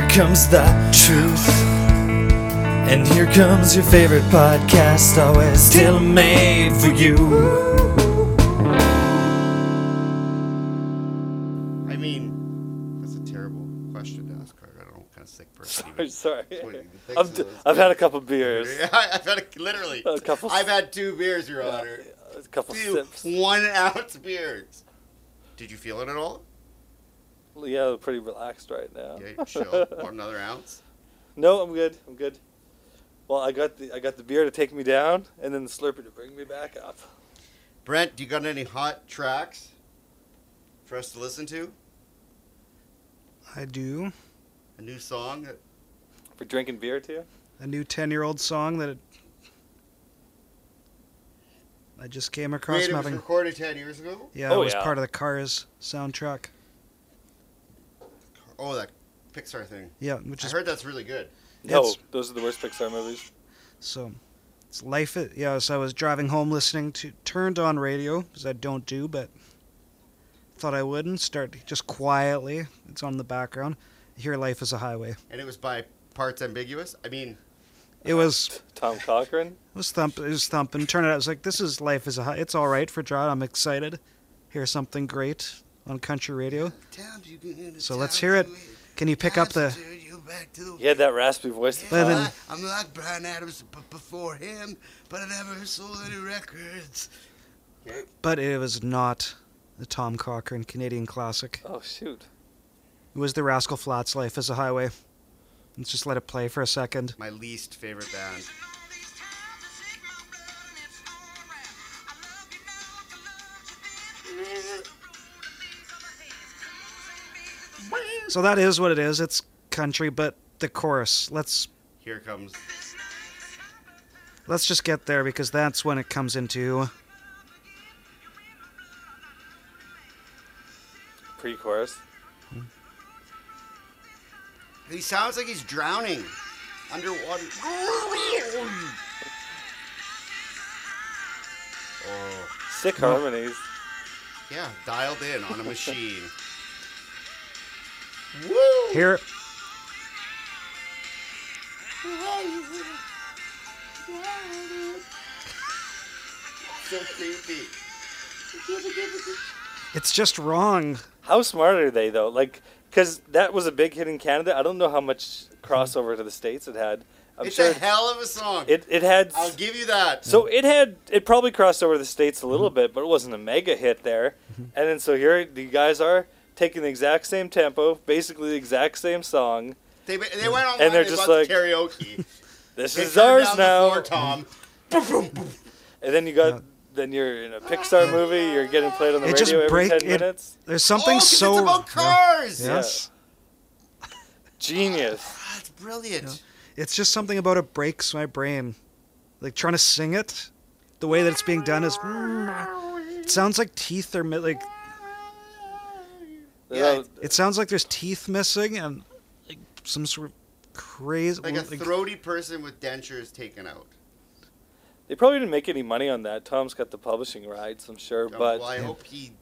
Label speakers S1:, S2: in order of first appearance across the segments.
S1: wisdom. And here comes the truth. And here comes your favorite podcast, always tailor made for you.
S2: I mean, that's a terrible question to ask, Carter. I don't know what kind of sick person. he
S3: Sorry,
S2: was.
S3: sorry.
S2: What do you think
S3: I'm
S2: of
S3: d-
S2: this?
S3: I've had a couple beers,
S2: I've had a, literally.
S3: A couple-
S2: I've had two beers, Your Honor.
S3: a couple
S2: Two
S3: sips.
S2: one ounce beers. Did you feel it at all?
S3: Yeah, I'm pretty relaxed right now.
S2: Yeah, chill. One another ounce.
S3: No, I'm good. I'm good. Well, I got the I got the beer to take me down, and then the Slurpee to bring me back up.
S2: Brent, do you got any hot tracks for us to listen to?
S4: I do.
S2: A new song? that-
S3: For drinking beer too.
S4: A new 10 year old song that it, I just came across.
S2: Wait, it was
S4: having,
S2: recorded ten years ago.
S4: yeah,
S3: Oh,
S4: it was
S3: yeah.
S4: part of the Cars soundtrack.
S2: Oh, that Pixar thing.
S4: Yeah, which
S2: I
S4: is
S2: heard that's really good.
S3: No,
S4: It's-
S3: those are the worst Pixar movies.
S4: so. It's life. It, yeah, so I was driving home listening to turned on radio because I don't do, but thought I would and start just quietly. It's on the background. Hear "Life Is a Highway."
S2: And it was by Parts Ambiguous. I mean,
S4: It was
S3: Tom Cochrane.
S4: It was thump. It was thumping. Turn it out, I was like, "This is life is a. High. It's all right for John. I'm excited. Hear something great on country radio. So let's hear it. Can you pick up the?
S3: He had that raspy voice.
S4: But then-
S2: I, I'm like Bryan Adams b- before him, but I never sold any records.
S4: But it was not the Tom Cochrane Canadian classic.
S3: Oh shoot.
S4: It was the Rascal Flatts "Life Is a Highway." Let's just let it play for a second.
S2: My least favorite band.
S4: So that is what it is. It's country, but the chorus. Let's
S2: Here comes.
S4: let's just get there because that's when it comes into.
S3: Pre-chorus. Hmm.
S2: He sounds like he's drowning underwater. Oh,
S3: Sick harmonies.
S2: yeah, dialed in on a machine. Woo!
S4: Here,
S2: So creepy.
S4: it's just wrong.
S3: How smart are they though? Like, because that was a big hit in Canada. I don't know how much crossover to the states it had. I'm
S2: it's
S3: sure
S2: a hell of a song.
S3: it it had.
S2: I'll give you that.
S3: So it had it probably crossed over the states a little mm-hmm. bit, but it wasn't a mega hit there. Mm-hmm. And then so here the guys are taking the exact same tempo, basically the exact same song.
S2: They, they went on
S3: And they're
S2: they
S3: just like-
S2: the karaoke.
S3: This
S2: They
S3: is ours now.
S2: floor, Tom.
S3: And then you got then you're in a Pixar movie. You're getting played on the
S4: It just
S3: radio every
S4: break-
S3: ten
S4: it-
S3: minutes.
S4: There's something
S2: oh, 'cause
S4: so
S2: it's about cars.
S4: yes.
S3: Genius.
S2: Ah, that's brilliant.
S4: It's just something about it breaks my brain. Like trying to sing it, the way that it's being done is. Mm, it sounds like teeth are like.
S2: Yeah,
S4: It sounds like there's teeth missing and like some sort of crazy.
S2: Like a
S4: like-
S2: throaty person with dentures taken out.
S3: They probably didn't make any money on that. Tom's got the publishing rights, I'm sure,
S2: Oh,
S3: but
S2: well, I hope he,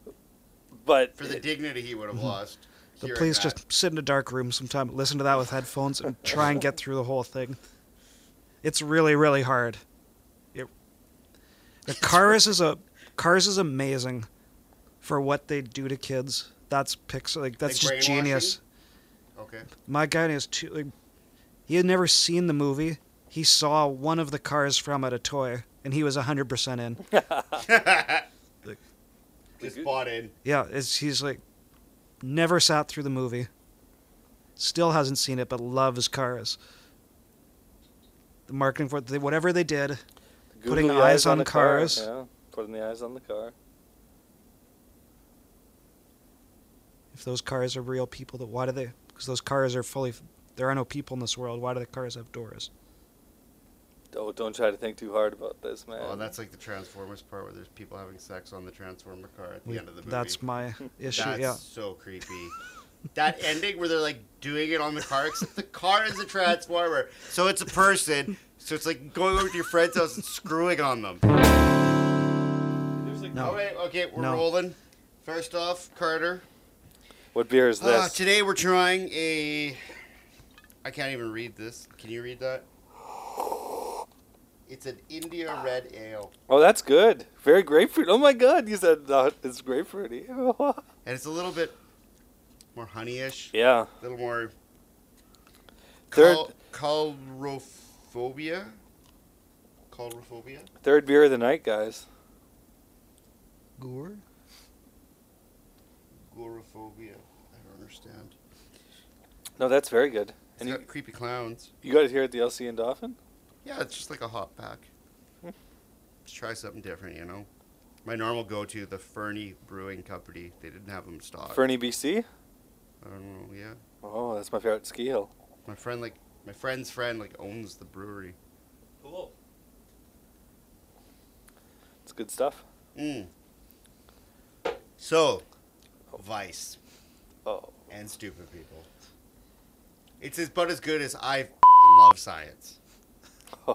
S3: but
S2: for the dignity he would have mm-hmm. lost.
S4: so please just sit in a dark room sometime, listen to that with headphones, and try and get through the whole thing. It's really, really hard. It, the Cars is a Cars is amazing for what they do to kids. That's Pixar. Like that's
S2: Like
S4: just genius.
S2: Okay.
S4: My guy is too. Like, he had never seen the movie. He saw one of the cars from it, a toy, and he was hundred percent in.
S2: Just bought in.
S4: Yeah, it's, he's like never sat through the movie. Still hasn't seen it, but loves cars. The marketing for it, they, whatever they did, Putting
S3: googly
S4: eyes on
S3: the car,
S4: cars.
S3: Yeah, putting the eyes on the car.
S4: If those cars are real people, that why do they? Because those cars are fully. There are no people in this world. Why do the cars have doors?
S3: Oh, don't try to think too hard about this, man.
S2: Oh, that's like the Transformers part where there's people having sex on the Transformer car at the
S4: We-
S2: end of the movie.
S4: That's my issue.
S2: That's
S4: yeah.
S2: so creepy. that ending where they're like doing it on the car, except the car is a transformer, so it's a person. So it's like going over to your friend's house and screwing on them.
S4: No.
S2: All right, okay, we're
S4: No.
S2: rolling. First off, Carter,
S3: What beer is
S2: Uh,
S3: this?
S2: today we're trying a. I can't even read this. Can you read that? It's an India Red Ale,
S3: oh, that's good. Very grapefruit. Oh my god, you said uh, it's grapefruity.
S2: and it's a little bit more honeyish,
S3: yeah.
S2: a little more.
S3: Third-
S2: Cal- Coulrophobia. Coulrophobia.
S3: Third beer of the night, guys.
S4: Gore?
S2: Agoraphobia. I don't understand.
S3: No, that's very good.
S2: It's
S3: And you,
S2: creepy clowns.
S3: you got it here at the LC and Dauphin?
S2: Yeah, it's just like a hop pack.
S3: Hmm.
S2: Let's try something different, you know. My normal go-to, the Fernie Brewing Company. They didn't have them stocked.
S3: Fernie, BC?
S2: I don't know. Yeah,
S3: Oh, that's my favorite ski hill.
S2: my friend like my friend's friend like owns the brewery.
S3: Cool. It's good stuff.
S2: Mm. So, Vice
S3: Oh.
S2: and stupid people. It's as about as good as I love science.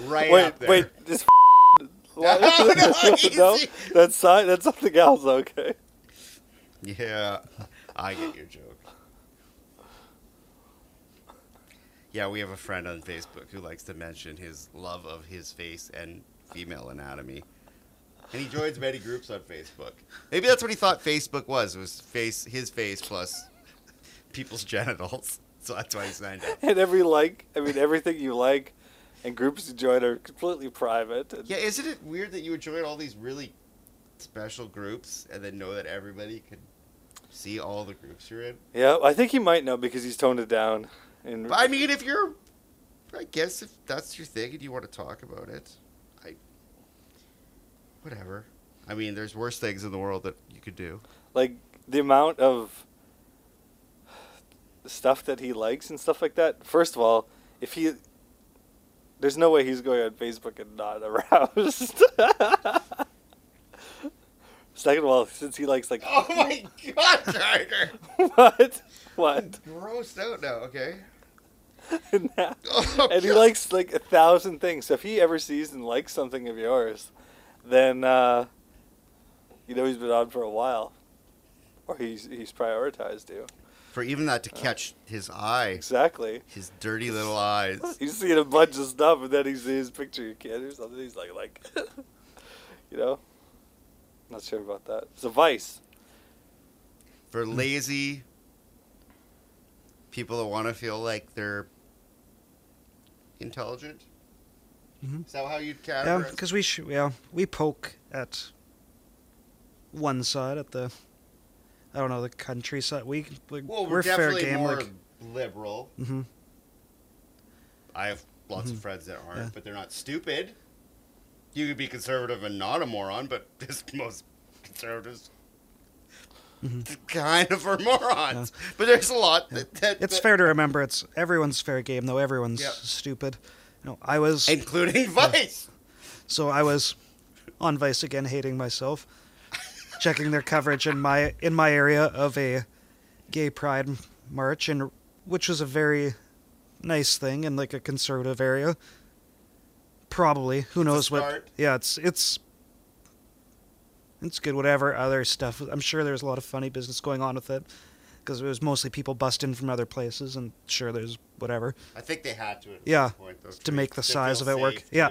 S2: Right
S3: wait, wait, this.
S2: No, no,
S3: no, that's si- That's something else. Okay.
S2: Yeah, I get your joke. Yeah, we have a friend on Facebook who likes to mention his love of his face and female anatomy. And he joins many groups on Facebook. Maybe that's what he thought Facebook was, was face his face plus people's genitals. So that's why he signed up.
S3: And every like, I mean, everything you like, and groups you join are completely private.
S2: Yeah, isn't it weird that you would join all these really special groups and then know that everybody could see all the groups you're in?
S3: Yeah, I think he might know because he's toned it down. And
S2: But I mean, if you're, I guess if that's your thing and you want to talk about it, I, whatever. I mean, there's worse things in the world that you could do.
S3: like the amount of stuff that he likes and stuff like that. First of all, if he, there's no way he's going on Facebook and not aroused. Second of all, since he likes like
S2: Oh my God, Carter!
S3: what, what,
S2: Grossed out now. Okay.
S3: and, that-
S2: Oh,
S3: and he likes like a thousand things. So if he ever sees and likes something of yours, then uh, you know he's been on for a while, or he's he's prioritized you.
S2: For even that to catch his eye,
S3: Exactly.
S2: his dirty little eyes.
S3: He's seeing a bunch of stuff, and then he sees his picture of your kid or something. He's like, like, you know, not sure about that. It's a vice.
S2: For lazy people that want to feel like they're intelligent.
S4: Mhm.
S2: Is that how you'd
S4: Yeah, because we sh- yeah we poke at one side at the I don't know the countryside. We like,
S2: Well,
S4: we're,
S2: we're,
S4: fair game.
S2: more
S4: Like
S2: liberal.
S4: hmm
S2: I have lots of
S4: Mhm.
S2: friends that aren't,
S4: Yeah.
S2: but they're not stupid. You could be conservative and not a moron, but this most conservatives
S4: Mhm.
S2: kind of are morons. But there's a lot that, that,
S4: it's
S2: that-
S4: fair to remember it's everyone's fair game though. Everyone's stupid. You know, I was
S2: including Vice.
S4: so I was on Vice again, hating myself, checking their coverage in my in my area of a gay pride march, and which was a very nice thing in like a conservative area. Probably, who knows what? Yeah, it's it's it's good. Whatever other stuff, I'm sure there's a lot of funny business going on with it because it was mostly people busting from other places, and sure, there's whatever.
S2: I think they had to at
S4: Yeah,
S2: point, though,
S4: to make the size of it work. Yeah.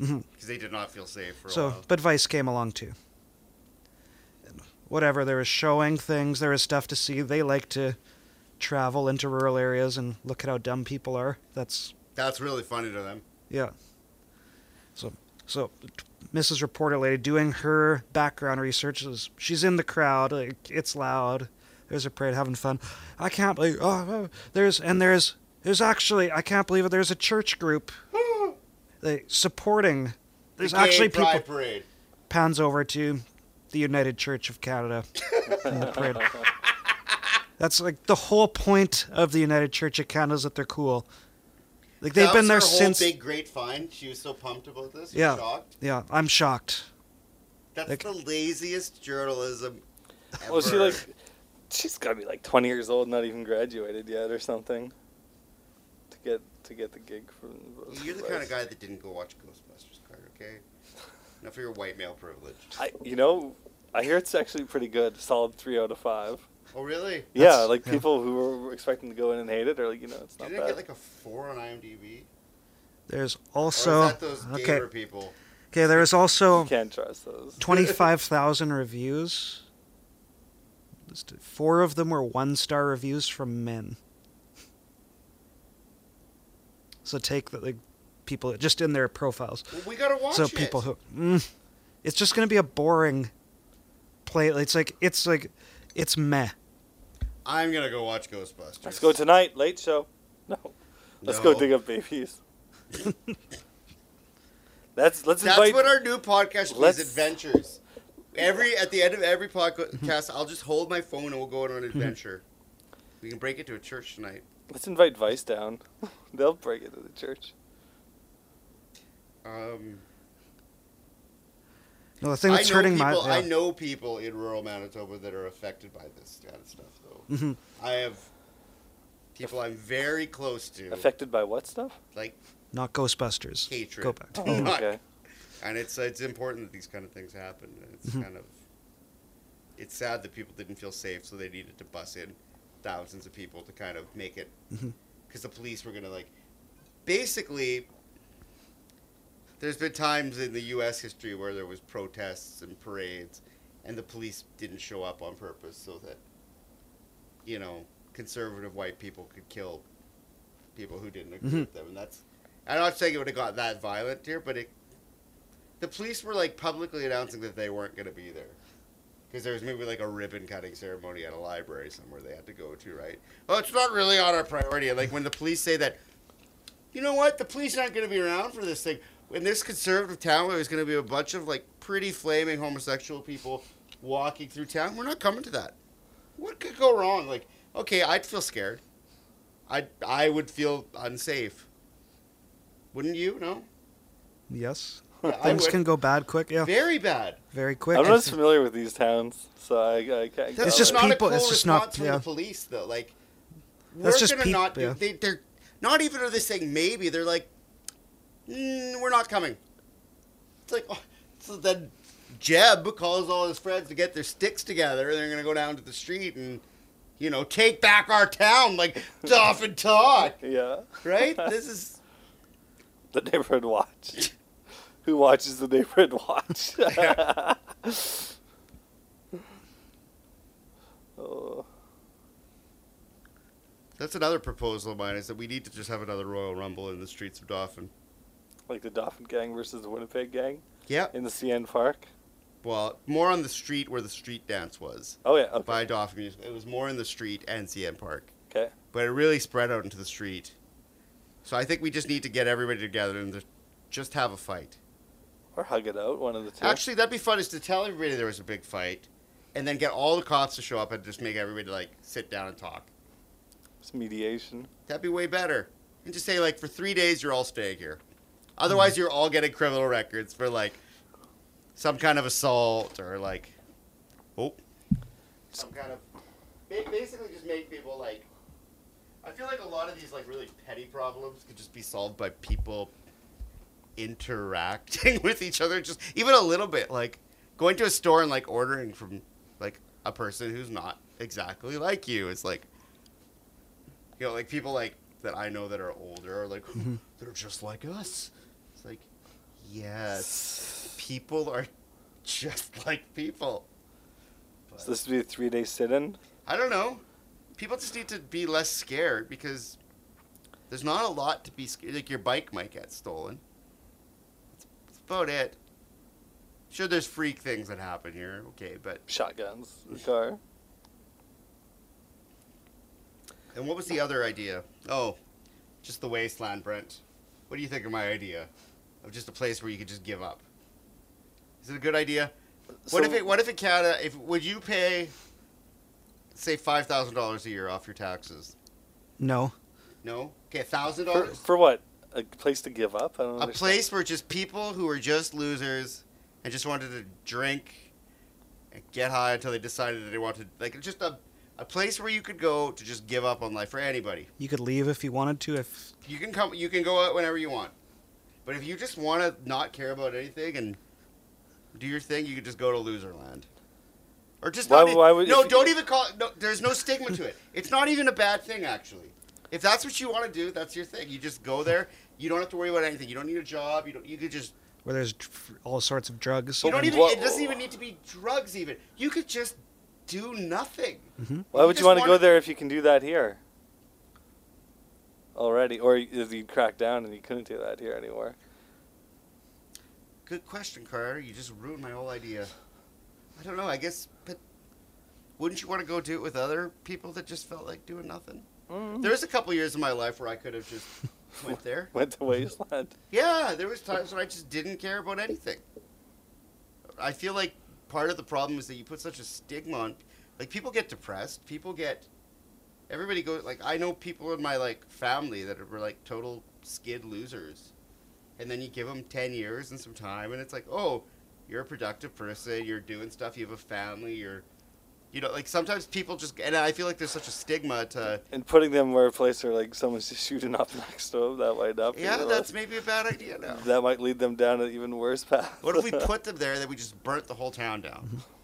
S4: Mhm.
S2: Because they did not feel safe for a
S4: So,
S2: while.
S4: but Vice came along too. Whatever, There is showing things, there is stuff to see. They like to travel into rural areas and look at how dumb people are. That's
S2: That's really funny to them.
S4: yeah. So, so Mrs. Reporter Lady doing her background research is she's in the crowd. Like, it's loud. There's a parade having fun. I can't believe. Oh, there's and there's there's actually I can't believe it. There's a church group. They supporting. There's
S2: The
S4: actually people
S2: parade.
S4: pans over to the United Church of Canada in the parade. That's like the whole point of the United Church of Canada is that they're cool. Like they've
S2: That
S4: been there
S2: her whole
S4: since.
S2: big great find. She was so pumped about this.
S4: Yeah.
S2: Yeah. Shocked.
S4: Yeah, I'm shocked.
S2: That's
S4: Like-
S2: the laziest journalism. Ever.
S3: Was she like? She's got to be like 20 years old, not even graduated yet, or something. To get to get the gig from.
S2: You're the kind of guy that didn't go watch Ghostbusters, Carter. Okay. Enough for your white male privilege.
S3: I, you know, I hear it's actually pretty good. Solid three out of five.
S2: Oh, really?
S3: Yeah,
S4: That's-
S3: like
S4: yeah.
S3: people who were expecting to go in and hate it are like, you know, it's not
S2: Didn't it
S3: bad.
S2: get like a four on IMDb?
S4: There's
S2: or
S4: also
S2: is that those
S4: okay.
S2: gamer people?
S4: Okay, there is also
S3: you can't trust those.
S4: 25,000 reviews. Four of them were one star reviews from men. So take the like, people just in their profiles.
S2: Well, we gotta watch
S4: so
S2: it.
S4: people who mm, it's just gonna be a boring play. It's like it's like it's meh.
S2: I'm gonna go watch Ghostbusters.
S3: Let's go tonight, late show. No. Let's go dig up babies. That's let's
S2: That's
S3: invite
S2: what our new podcast is.
S3: Let's-
S2: Adventures. Every at the end of every podcast, I'll just hold my phone and we'll go on an adventure. we can break it to a church tonight.
S3: let's invite Vice down. They'll break it to the church.
S2: Um,
S4: No, the thing
S2: I
S4: that's
S2: know
S4: hurting
S2: people.
S4: my
S2: I know people in rural Manitoba that are affected by this kind of stuff. Though
S4: Mhm.
S2: I have people I'm very close to,
S3: Affected by what stuff?
S2: like
S4: not Ghostbusters.
S2: hatred.
S4: Go back.
S3: Oh,
S2: Not-
S3: okay.
S2: and it's it's important that these kind of things happen. And it's
S4: Mhm.
S2: kind of it's sad that people didn't feel safe, so they needed to bus in thousands of people to kind of make it because the police were gonna like basically. There's been times in the U.S. history where there was protests and parades, and the police didn't show up on purpose so that, you know, conservative white people could kill people who didn't agree
S4: Mhm.
S2: with them, and that's. I'm not saying it would have got that violent here, but it. The police were like publicly announcing that they weren't going to be there, because there was maybe like a ribbon cutting ceremony at a library somewhere they had to go to, right? Oh, it's not really on our priority. Like when the police say that, you know what? The police aren't going to be around for this thing. In this conservative town, where there's going to be a bunch of like pretty flaming homosexual people walking through town. We're not coming to that. What could go wrong? Like, okay, I'd feel scared. I I would feel unsafe. Wouldn't you? No.
S4: Yes,
S2: Yeah,
S4: things can go bad quick. Yeah,
S2: Very bad.
S4: very quick.
S3: I'm not as familiar with these towns, so I, I can't.
S2: That's
S4: just
S2: not
S4: people-
S2: A cool
S4: it's just not-
S2: from
S4: yeah.
S2: the police, though. Like,
S4: That's
S2: we're
S4: just
S2: gonna
S4: peop-
S2: not. do
S4: yeah.
S2: They, they're not even are they saying maybe. They're like, mm, we're not coming. It's like, oh, so then Jeb calls all his friends to get their sticks together, and they're gonna go down to the street and, you know, take back our town like Duff and talk,
S3: Yeah.
S2: right? This is
S3: The neighborhood watch. Who watches the neighborhood watch? oh,
S2: that's another proposal of mine is that we need to just have another Royal Rumble in the streets of Dauphin.
S3: Like the Dauphin Gang versus the Winnipeg Gang
S2: Yeah.
S3: in the CN Park.
S2: Well, more on the street where the street dance was.
S3: Oh yeah. Okay.
S2: by Dauphin Music. It was more in the street and CN Park,
S3: okay.
S2: but it really spread out into the street. So I think we just need to get everybody together and just- just have a fight.
S3: Or hug it out. One of the two.
S2: Actually, that'd be fun is to tell everybody there was a big fight, and then get all the cops to show up and just make everybody like sit down and talk.
S3: it's mediation.
S2: That'd be way better. And just say like for three days you're all staying here. Otherwise, mm-hmm. you're all getting criminal records for like some kind of assault or like oh some kind of basically just make people like. I feel like a lot of these like really petty problems could just be solved by people interacting with each other, just even a little bit, like going to a store and like ordering from like a person who's not exactly like you. It's like you know, like people like that I know that are older are like mm-hmm. they're just like us. Yes, people are just like people. But-
S3: So this would be a three-day sit-in.
S2: I don't know. People just need to be less scared because there's not a lot to be scared. Like your bike might get stolen. That's, that's about it. Sure, there's freak things that happen here. Okay, but
S3: Shotguns. The car.
S2: and what was the other idea? Oh, just the wasteland, Brent. What do you think of my idea of just a place where you could just give up? Is it a good idea? What if it? What if in Canada? If would you pay, say five thousand dollars a year off your taxes?
S4: No,
S2: No. Okay, thousand
S3: For,
S2: dollars.
S3: for what? A place to give up? I don't
S2: A
S3: understand.
S2: place where just people who are just losers and just wanted to drink and get high until they decided that they wanted like just a a place where you could go to just give up on life for anybody.
S4: you could leave if you wanted to. If
S2: You can come you can go out whenever you want. But if you just want to not care about anything and do your thing, you could just go to Loserland. or just
S3: Why-
S2: not.
S3: why would-
S2: no, don't even call. it. No, there's no stigma to it. It's not even a bad thing actually. If that's what you want to do, that's your thing. You just go there. You don't have to worry about anything. You don't need a job. You don't. You could just.
S4: Where there's all sorts of drugs.
S2: You don't even.
S3: what-
S2: it doesn't even need to be drugs. Even you could just do nothing. Mm-hmm.
S3: Why would
S2: just
S3: you want to go there if you can do that here? Already, or is he cracked down and you couldn't do that here anymore?
S2: Good question, Carter. You just ruined my whole idea. I don't know. I guess, but wouldn't you want to go do it with other people that just felt like doing nothing?
S3: Mm.
S2: was a couple years in my life where I could have just went there.
S3: Went to wasteland.
S2: Yeah, there was times when I just didn't care about anything. I feel like part of the problem is that you put such a stigma on. Like people get depressed. People get. Everybody goes like I know people in my like family that were like total skid losers, and then you give them ten years and some time, and it's like, oh, you're a productive person. You're doing stuff. You have a family. You're, you know, like sometimes people just and I feel like there's such a stigma to.
S3: And putting them where a place where like someone's just shooting up next to them, that might not be.
S2: Yeah,
S3: the-
S2: that's maybe a bad idea now.
S3: that might lead them down an even worse path.
S2: What if we put them there and then we just burnt the whole town down?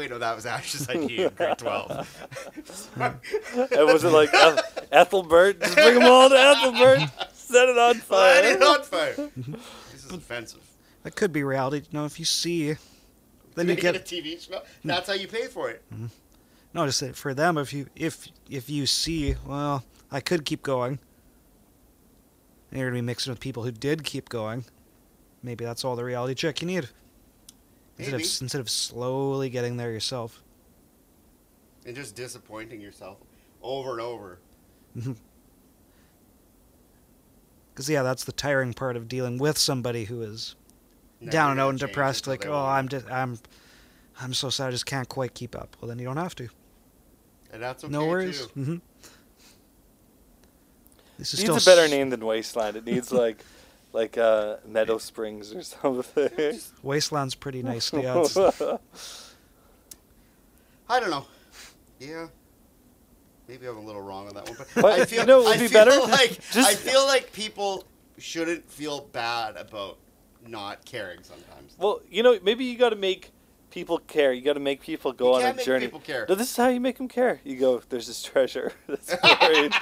S2: Wait, no, that was Ash's idea in grade 12.
S3: and was it like Eth- Ethelbert? Just bring them all to Ethelbert. Set it on
S2: Light
S3: fire.
S2: it on fire. This is offensive.
S4: That could be reality. You know, if you see, then you
S2: Make
S4: get
S2: a TV show. That's how you pay for it. Mm-hmm.
S4: no. Just for them, if you if if you see, well, I could keep going. And you're gonna be mixing with people who did keep going. Maybe that's all the reality check you need. Instead of instead of slowly getting there yourself.
S2: And just disappointing yourself over and over.
S4: Because yeah, that's the tiring part of dealing with somebody who is
S2: Never
S4: down and out and depressed. Like, oh. I'm just I'm I'm so sad, I just can't quite keep up. Well, then you don't have to.
S2: And that's okay
S4: no worries.
S2: too.
S4: hmm This is
S3: It needs
S4: still
S3: a better
S4: s-
S3: name than Wasteland. It needs like like uh, Meadow Springs or something.
S4: Wasteland's pretty nice. Yeah, it's,
S2: I don't know. Yeah. Maybe I'm a little wrong on that one, but,
S3: But,
S2: I feel
S3: you know,
S2: I
S3: be
S2: feel
S3: better
S2: like
S3: just-
S2: I feel like people shouldn't feel bad about not caring sometimes.
S3: well, you know, maybe you got to make people care. You got to make people go
S2: You
S3: on a
S2: make
S3: journey.
S2: people care.
S3: No, this is how you make them care. You go, there's this treasure that's buried,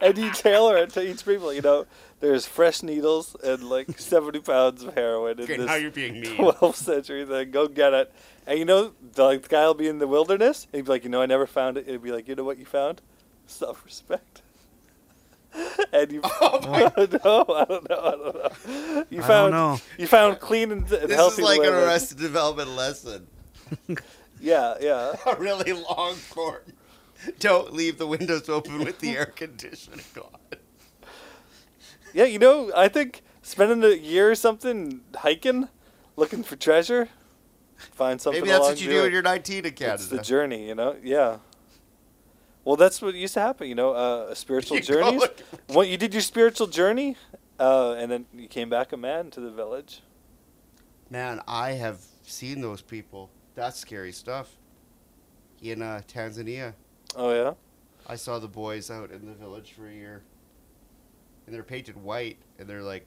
S3: and you tailor it to each people. You know, there's fresh needles and like 70 pounds of heroin in
S2: Okay,
S3: this
S2: now you're being mean.
S3: 12th century thing. Go get it. And you know, the, like, the guy will be in the wilderness, and he'd be like, you know, I never found it. He'd be like, you know what you found? Self-respect. and you,
S2: Oh my-
S3: no, I don't know, I don't know. You
S4: I
S3: found,
S4: don't know.
S3: you found clean and, and
S2: This
S3: healthy
S2: is like an. Arrested Development lesson.
S3: Yeah, yeah.
S2: A really long form. Don't leave the windows open with the air conditioning on.
S3: Yeah, you know, I think spending a year or something hiking, looking for treasure, find something.
S2: Maybe that's what you do when you're 19 in Canada.
S3: It's the journey, you know. Yeah. Well, that's what used to happen, you know. Uh, a spiritual
S2: You
S3: journey.
S2: looking
S3: Well, you did your spiritual journey, uh, and then you came back a man to the village.
S2: Man, I have seen those people. That's scary stuff. In uh, Tanzania,
S3: Oh yeah.
S2: I saw the boys out in the village for a year. And they're painted white, and they're like,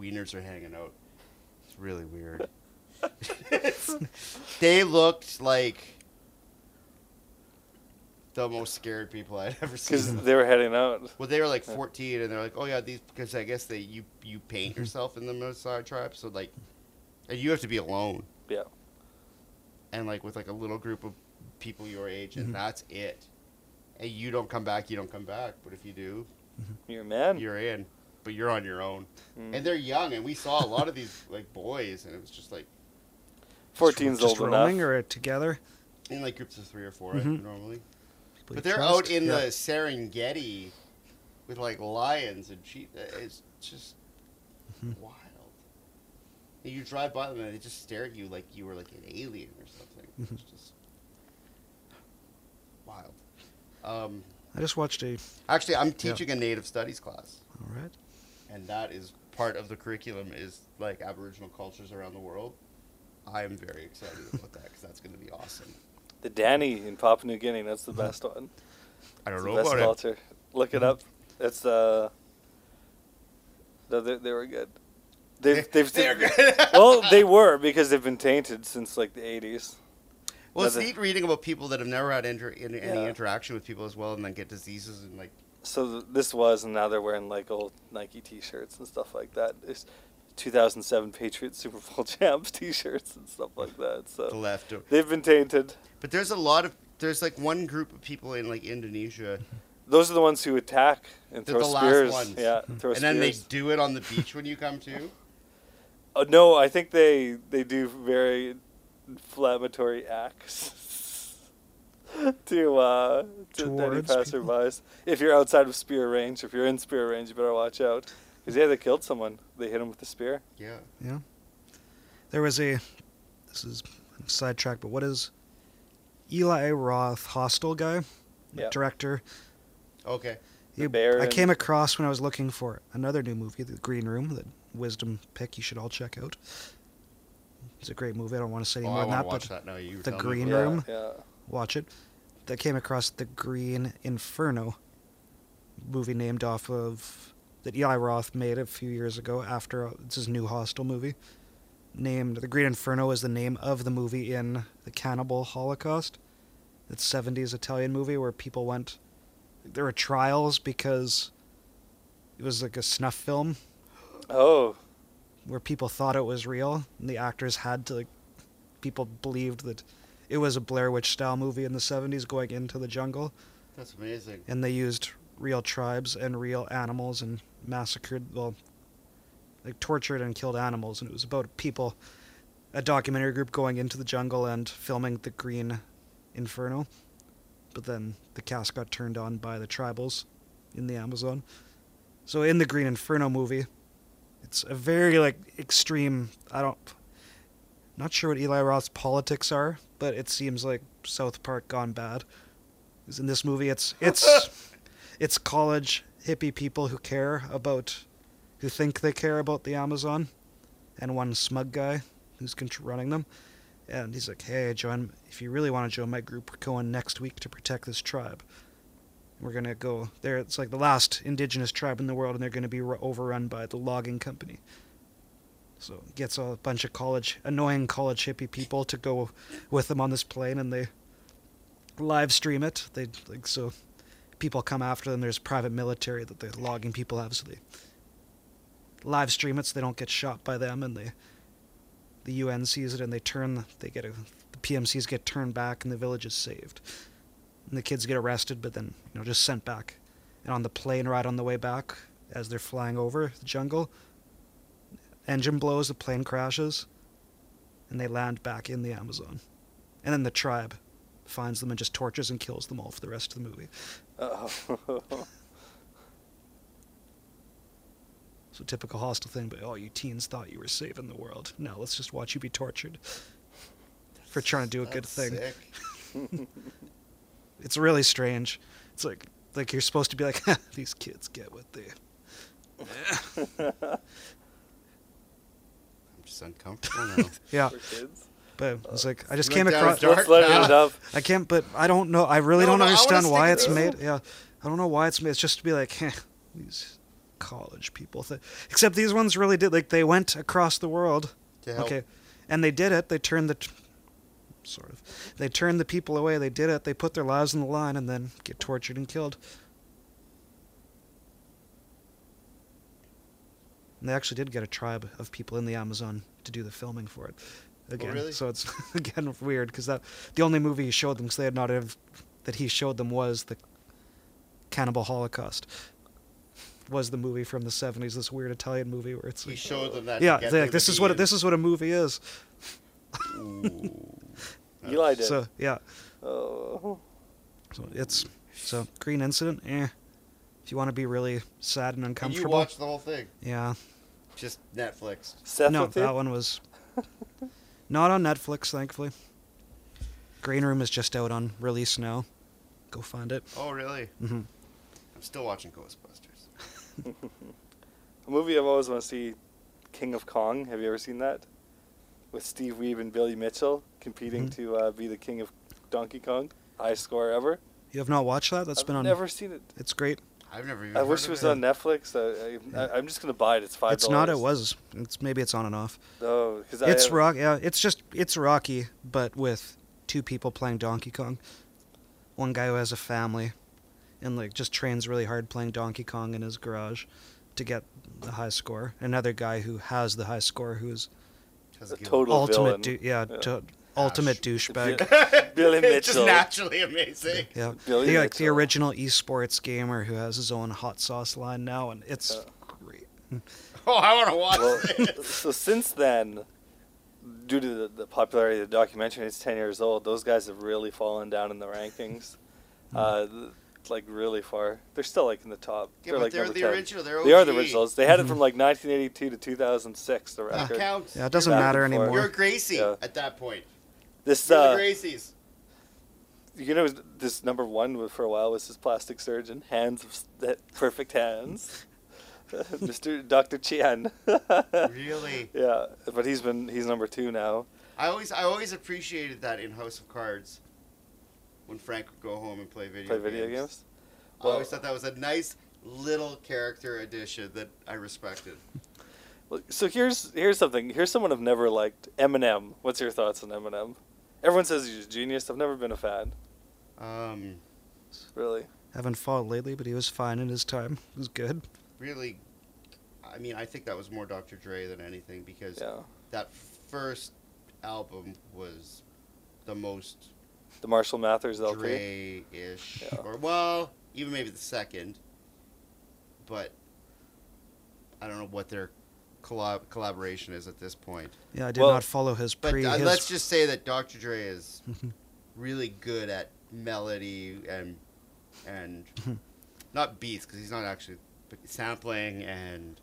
S2: wieners are hanging out. It's really weird. they looked like the most scared people I'd ever seen.
S3: Because they were heading out.
S2: Well, they were like 14, and they're like, "Oh yeah, these." Because I guess they you you paint yourself in the Maasai tribe, so like, and you have to be alone.
S3: Yeah.
S2: And like with like a little group of people your age, and
S4: Mhm.
S2: that's it. And you don't come back, you don't come back. But if you do,
S3: You're a man.
S2: you're in. But you're on your own,
S3: Mm.
S2: and they're young, and we saw a lot of these like boys, and it was just like
S3: 14's
S4: just
S3: old
S4: roaming
S3: enough.
S4: or together.
S2: in like groups of three or 4
S4: Mhm.
S2: normally.
S4: People
S2: But they're out in
S4: Yeah.
S2: the Serengeti with like lions and sheep. It's just
S4: Mhm.
S2: wild. And you drive by them and they just stare at you like you were like an alien or something.
S4: Mhm.
S2: It's just wild. Um,
S4: I just watched a.
S2: actually, I'm teaching a native studies class,
S4: All right.
S2: and that is part of the curriculum is like Aboriginal cultures around the world. I am very excited about that because that's going to be awesome.
S3: The Dani in Papua New Guinea. That's the best one.
S2: I don't
S3: the
S2: know
S3: best
S2: about it.
S3: Look it up. It's uh. No, they, they were good. They've they've
S2: They're good.
S3: well they were because they've been tainted since like the eighties.
S2: Well, it's neat reading about people that have never had inter- in, any
S3: Yeah.
S2: interaction with people as well, and then get diseases and like.
S3: So th- this was, and now they're wearing like old Nike T-shirts and stuff like that. It's 2007 Patriots Super Bowl champs T-shirts and stuff like that.
S2: The
S3: So
S2: left,
S3: they've been tainted.
S2: but there's a lot of there's like one group of people in like Indonesia,
S3: Those are the ones who attack and
S2: They're
S3: throw
S2: the last
S3: spears.
S2: ones.
S3: Yeah, throw
S2: and then they do it on the beach when you come to.
S3: Oh, no, I think they they do very inflammatory acts to uh, to any
S4: Towards people.
S3: passerbys. If you're outside of spear range, if you're in spear range, you better watch out. Because yeah, they killed someone. They hit him with the spear.
S2: Yeah.
S4: Yeah. There was a. This is a sidetrack, but what is Eli Roth, Hostel guy,
S3: Yeah.
S4: director?
S2: Okay.
S3: The
S4: He- I came across when I was looking for another new movie, The Green Room, that wisdom pick you should all check out. It's a great movie. I don't want to say any
S2: Oh,
S4: more
S2: I
S4: than that,
S2: watch
S4: but
S2: that now. You
S4: The
S2: telling me
S4: Green
S2: about it.
S4: Room?
S3: Yeah.
S4: watch it. That came across The Green Inferno, movie named off of that Eli Roth made a few years ago after uh, it's his new Hostel movie. Named The Green Inferno is the name of the movie in the Cannibal Holocaust. It's 70s Italian movie where people went. There were trials because it was like a snuff film
S3: Oh,
S4: where people thought it was real, and the actors had to. Like, people believed that it was a Blair Witch style movie in the 70s going into the jungle,
S2: That's amazing.
S4: and they used real tribes and real animals and massacred, well, like tortured and killed animals, and it was about people, a documentary group going into the jungle and filming the Green Inferno, but then the cast got turned on by the tribals in the Amazon. So in the Green Inferno movie, it's a very like extreme. I don't, not sure what Eli Roth's politics are, but it seems like South Park gone bad. in this movie, it's it's it's college hippie people who care about, who think they care about the Amazon, and one smug guy who's running them, and he's like, "Hey, join if you really want to join my group. We're going next week to protect this tribe." We're gonna go there. It's like the last indigenous tribe in the world, and they're gonna be overrun by the logging company. So he gets a bunch of college, annoying college hippie people to go with them on this plane, and they live stream it. They like so people come after them. There's private military that the logging people have, so they live stream it so they don't get shot by them, and they the UN sees it and they turn. They get a the PMCs get turned back, and the village is saved and the kids get arrested, but then you know just sent back. And on the plane ride on the way back, as they're flying over the jungle, engine blows, the plane crashes, and they land back in the Amazon. And then the tribe finds them and just tortures and kills them all for the rest of the movie.
S3: Oh.
S4: So typical Hostel thing, but oh, you teens thought you were saving the world. Now let's just watch you be tortured for trying to do a good thing.
S2: sick.
S4: It's really strange. It's like like you're supposed to be like these kids get what they.
S2: I'm just uncomfortable now.
S4: Yeah,
S3: For kids.
S4: But it's like I just came across.
S2: dark
S3: Let's let it
S2: path.
S3: up.
S4: I can't, but I don't know. I really
S2: No,
S4: don't
S2: no,
S4: understand why it's made. Yeah, I don't know why it's made. It's just to be like eh, these college people. Th- Except these ones really did. Like they went across the world. Okay, and they did it. They turned the t- sort of. They turned the people away. They did it. They put their lives on the line and then get tortured and killed. And they actually did get a tribe of people in the Amazon to do the filming for it. Again,
S2: really?
S4: so it's again weird because that the only movie he showed them because they had not have that he showed them was the Cannibal Holocaust. Was the movie from the seventies? This weird Italian movie where it's
S2: He
S4: like,
S2: showed them that.
S4: yeah,
S2: to get
S4: they're
S2: them
S4: like, this is what
S2: in-
S4: this is what a movie is.
S2: Ooh.
S3: Eli did.
S4: So yeah,
S3: oh.
S4: so it's so Green Incident. Eh, if you want to be really sad and
S2: And you
S4: uncomfortable,
S2: watched the whole thing.
S4: yeah.
S2: Just Netflix.
S3: Seth
S4: no,
S3: with you?
S4: that one was not on Netflix, thankfully. Green Room is just out on release now. Go find it.
S2: Oh, really?
S4: hmm
S2: I'm still watching Ghostbusters.
S3: A movie I've always wanted to see, King of Kong. Have you ever seen that? With Steve Wiebe and Billy Mitchell competing
S4: Mhm.
S3: to uh, be the king of Donkey Kong. Highest score ever.
S4: You have not watched that? That's
S3: I've
S4: been on.
S3: never seen it.
S4: It's great.
S2: I've never even.
S3: I
S2: heard
S3: wish
S2: of
S3: it was
S2: it.
S3: on Netflix. I, I, I, I'm just gonna buy it. It's five.
S4: It's not. It was. It's maybe it's on and off.
S3: Oh, because
S4: It's
S3: I,
S4: rock. Yeah, it's just it's Rocky, but with two people playing Donkey Kong. One guy who has a family, and like just trains really hard playing Donkey Kong in his garage to get the high score. Another guy who has the high score, who's
S2: Has
S3: A total
S4: ultimate,
S3: villain.
S4: dou- yeah,
S3: Yeah.
S4: to- ultimate douchebag.
S3: Billy
S2: It's just
S3: Mitchell.
S2: naturally amazing.
S4: Yeah,
S3: Billy
S4: the, like the original esports gamer who has his own hot sauce line now, and it's
S3: Yeah.
S4: great.
S2: Oh, I want to watch
S3: well,
S2: this.
S3: so since then, due to the, the popularity of the documentary, it's ten years old. Those guys have really fallen down in the rankings, hmm. uh, like really far. They're still like in the top.
S2: Yeah,
S3: they're
S2: but
S3: like
S2: they're the
S3: 10.
S2: original. They're
S3: They are the
S2: OG.
S3: originals. They had it hmm. from like 1982 to 2006. The
S2: That
S3: record.
S2: counts.
S4: Yeah, it doesn't matter
S3: and
S4: anymore.
S2: You're Gracie
S3: Yeah.
S2: at that point.
S3: This uh,
S2: the Gracies.
S3: you know, this number one for a while was his plastic surgeon, hands of that perfect hands, Mr. Dr. Chien.
S2: Really?
S3: Yeah, but he's been he's number two now.
S2: I always, I always appreciated that in House of Cards. When Frank would go home and play video
S3: Play
S2: games.
S3: video games.
S2: I always thought that was a nice little character addition that I respected.
S3: Well, So here's here's something. Here's someone I've never liked. Eminem. What's your thoughts on Eminem? Everyone says he's a genius. I've never been a fan.
S2: Um,
S3: Really.
S4: Haven't followed lately, but he was fine in his time. He was good.
S2: really, I mean, I think that was more Dr. Dre than anything because
S3: Yeah.
S2: that first album was the most
S3: The Marshall Mathers LP.
S2: Dre-ish,
S3: Yeah.
S2: or well, even maybe the second. But I don't know what their collab- collaboration is at this point.
S4: Yeah, I did
S3: Well,
S4: not follow his
S2: But uh,
S4: his
S2: let's just say that Dr. Dre is
S4: Mhm.
S2: really good at melody and and not beats because he's not actually but sampling and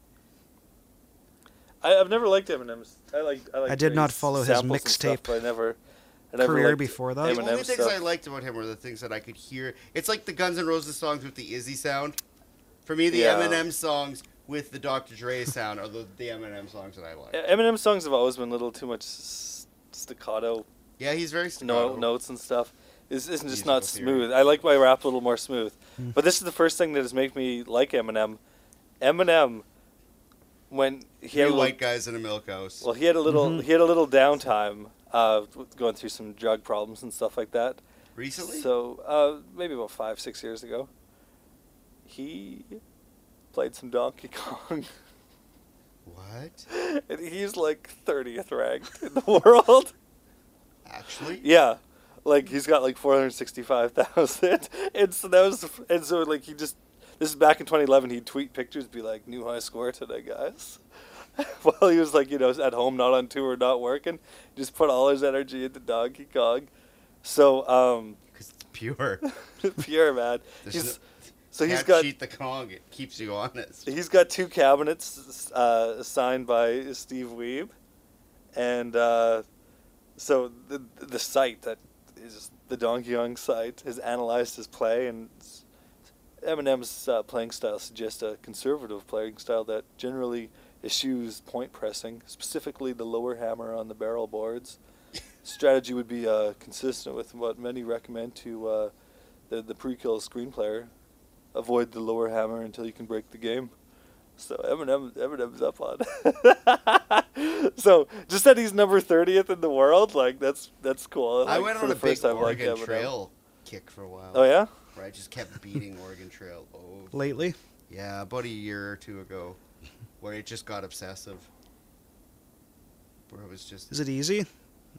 S3: I, I've never liked Eminem's. I like. I, like
S4: I did not follow his
S3: samples and stuff,
S4: mixtape
S3: I never. I never
S4: career before that.
S2: the
S3: Eminem
S2: only things I liked about him were the things that I could hear. It's like the Guns N' Roses songs with the Izzy sound. For me, the
S3: Yeah.
S2: Eminem songs with the Dr. Dre sound are the, the Eminem songs that I like.
S3: Eminem songs have always been a little too much staccato
S2: Yeah, he's very
S3: no, notes and stuff. isn't just
S2: Musical
S3: not
S2: theory.
S3: smooth. I like my rap a little more smooth. But this is the first thing that has made me like Eminem. Eminem, when he
S2: Three
S3: had a little,
S2: white guys in a milk house.
S3: well, he had a little
S4: Mhm.
S3: he had a little downtime, uh, going through some drug problems and stuff like that.
S2: Recently?
S3: So uh, maybe about five six years ago, he played some Donkey Kong.
S2: what?
S3: and he's like 30th ranked in the world.
S2: Actually?
S3: Yeah, like he's got like 465,000, and so that was, and so like he just, this is back in 2011. He'd tweet pictures, be like, "New high score today, guys." While he was like, you know, at home, not on tour, not working, just put all his energy into Donkey Kong. So, um,
S2: Because it's pure.
S3: pure man.
S2: There's
S3: He's,
S2: no-
S3: so he's
S2: Can't
S3: got
S2: cheat the Kong. It keeps you honest.
S3: He's got two cabinets uh, signed by Steve Wiebe, and uh, so the the site that is the Donkey Kong site has analyzed his play, and Eminem's uh, playing style suggests a conservative playing style that generally eschews point pressing, specifically the lower hammer on the barrel boards. Strategy would be uh, consistent with what many recommend to uh, the the pre-kill screen player avoid the lower hammer until you can break the game. So Eminem, Eminem's up on. so just that he's number thirtieth in the world, like that's that's cool.
S2: I went on
S3: the
S2: a big
S3: time,
S2: Oregon
S3: Eminem.
S2: Trail kick for a while.
S3: Oh yeah,
S2: Where I just kept beating Oregon Trail. Oh,
S4: lately.
S2: yeah, about a year or two ago, where it just got obsessive. Where it was just
S4: Is it easy,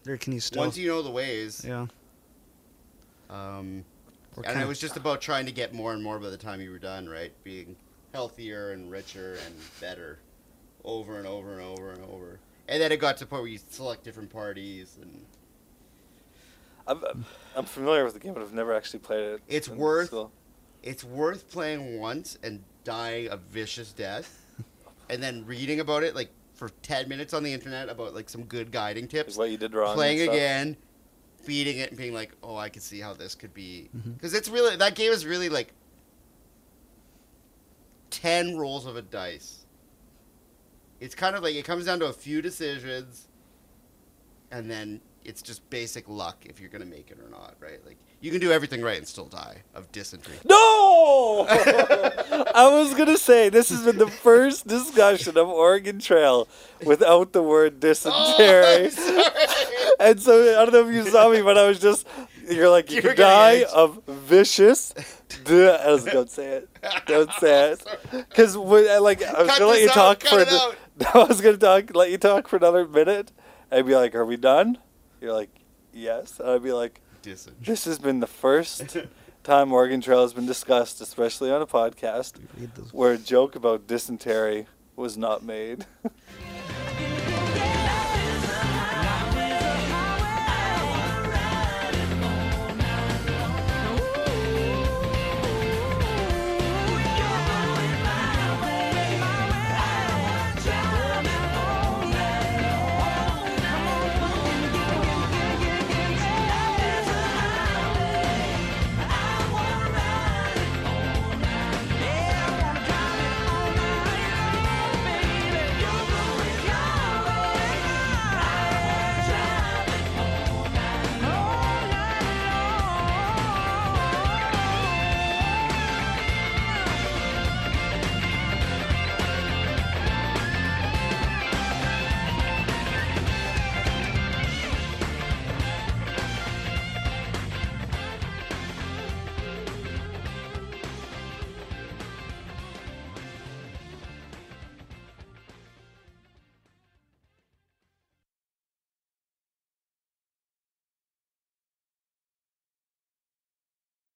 S4: or can you still?
S2: once you know the ways.
S4: yeah.
S2: Um,
S4: Or
S2: and it was just about trying to get more and more by the time you were done, right? Being healthier and richer and better, over and over and over and over. And then it got to the point where you select different parties, and
S3: I'm, I'm- I'm familiar with the game, but I've never actually played it.
S2: It's worth-
S3: school.
S2: it's worth playing once and dying a vicious death, and then reading about it like for ten minutes on the internet about like some good guiding tips.
S3: what you did wrong. and
S2: playing
S3: stuff.
S2: again, beating it, and being like, "Oh, I can see how this could be."
S4: Mm-hmm.
S2: Because it's really that game is really like ten rolls of a dice. It's kind of like it comes down to a few decisions, and then it's just basic luck if you're gonna make it or not, right? Like you can do everything right and still die of dysentery.
S3: No! I was gonna say this has been the first discussion of Oregon Trail without the word oh, dysentery.
S2: Oh.
S3: And so I don't know if you saw me, but I was just you're like you
S2: You
S3: could die of vicious. I was don't say it. Don't say it. Because uh, like I was
S2: Cut
S3: gonna let you
S2: out,
S3: talk for the. I was gonna talk let you talk for another minute and be like, Are we done? You're like, Yes. And I'd be like, This has been the first time Oregon Trail has been discussed, especially on a podcast, where a joke about dysentery was not made.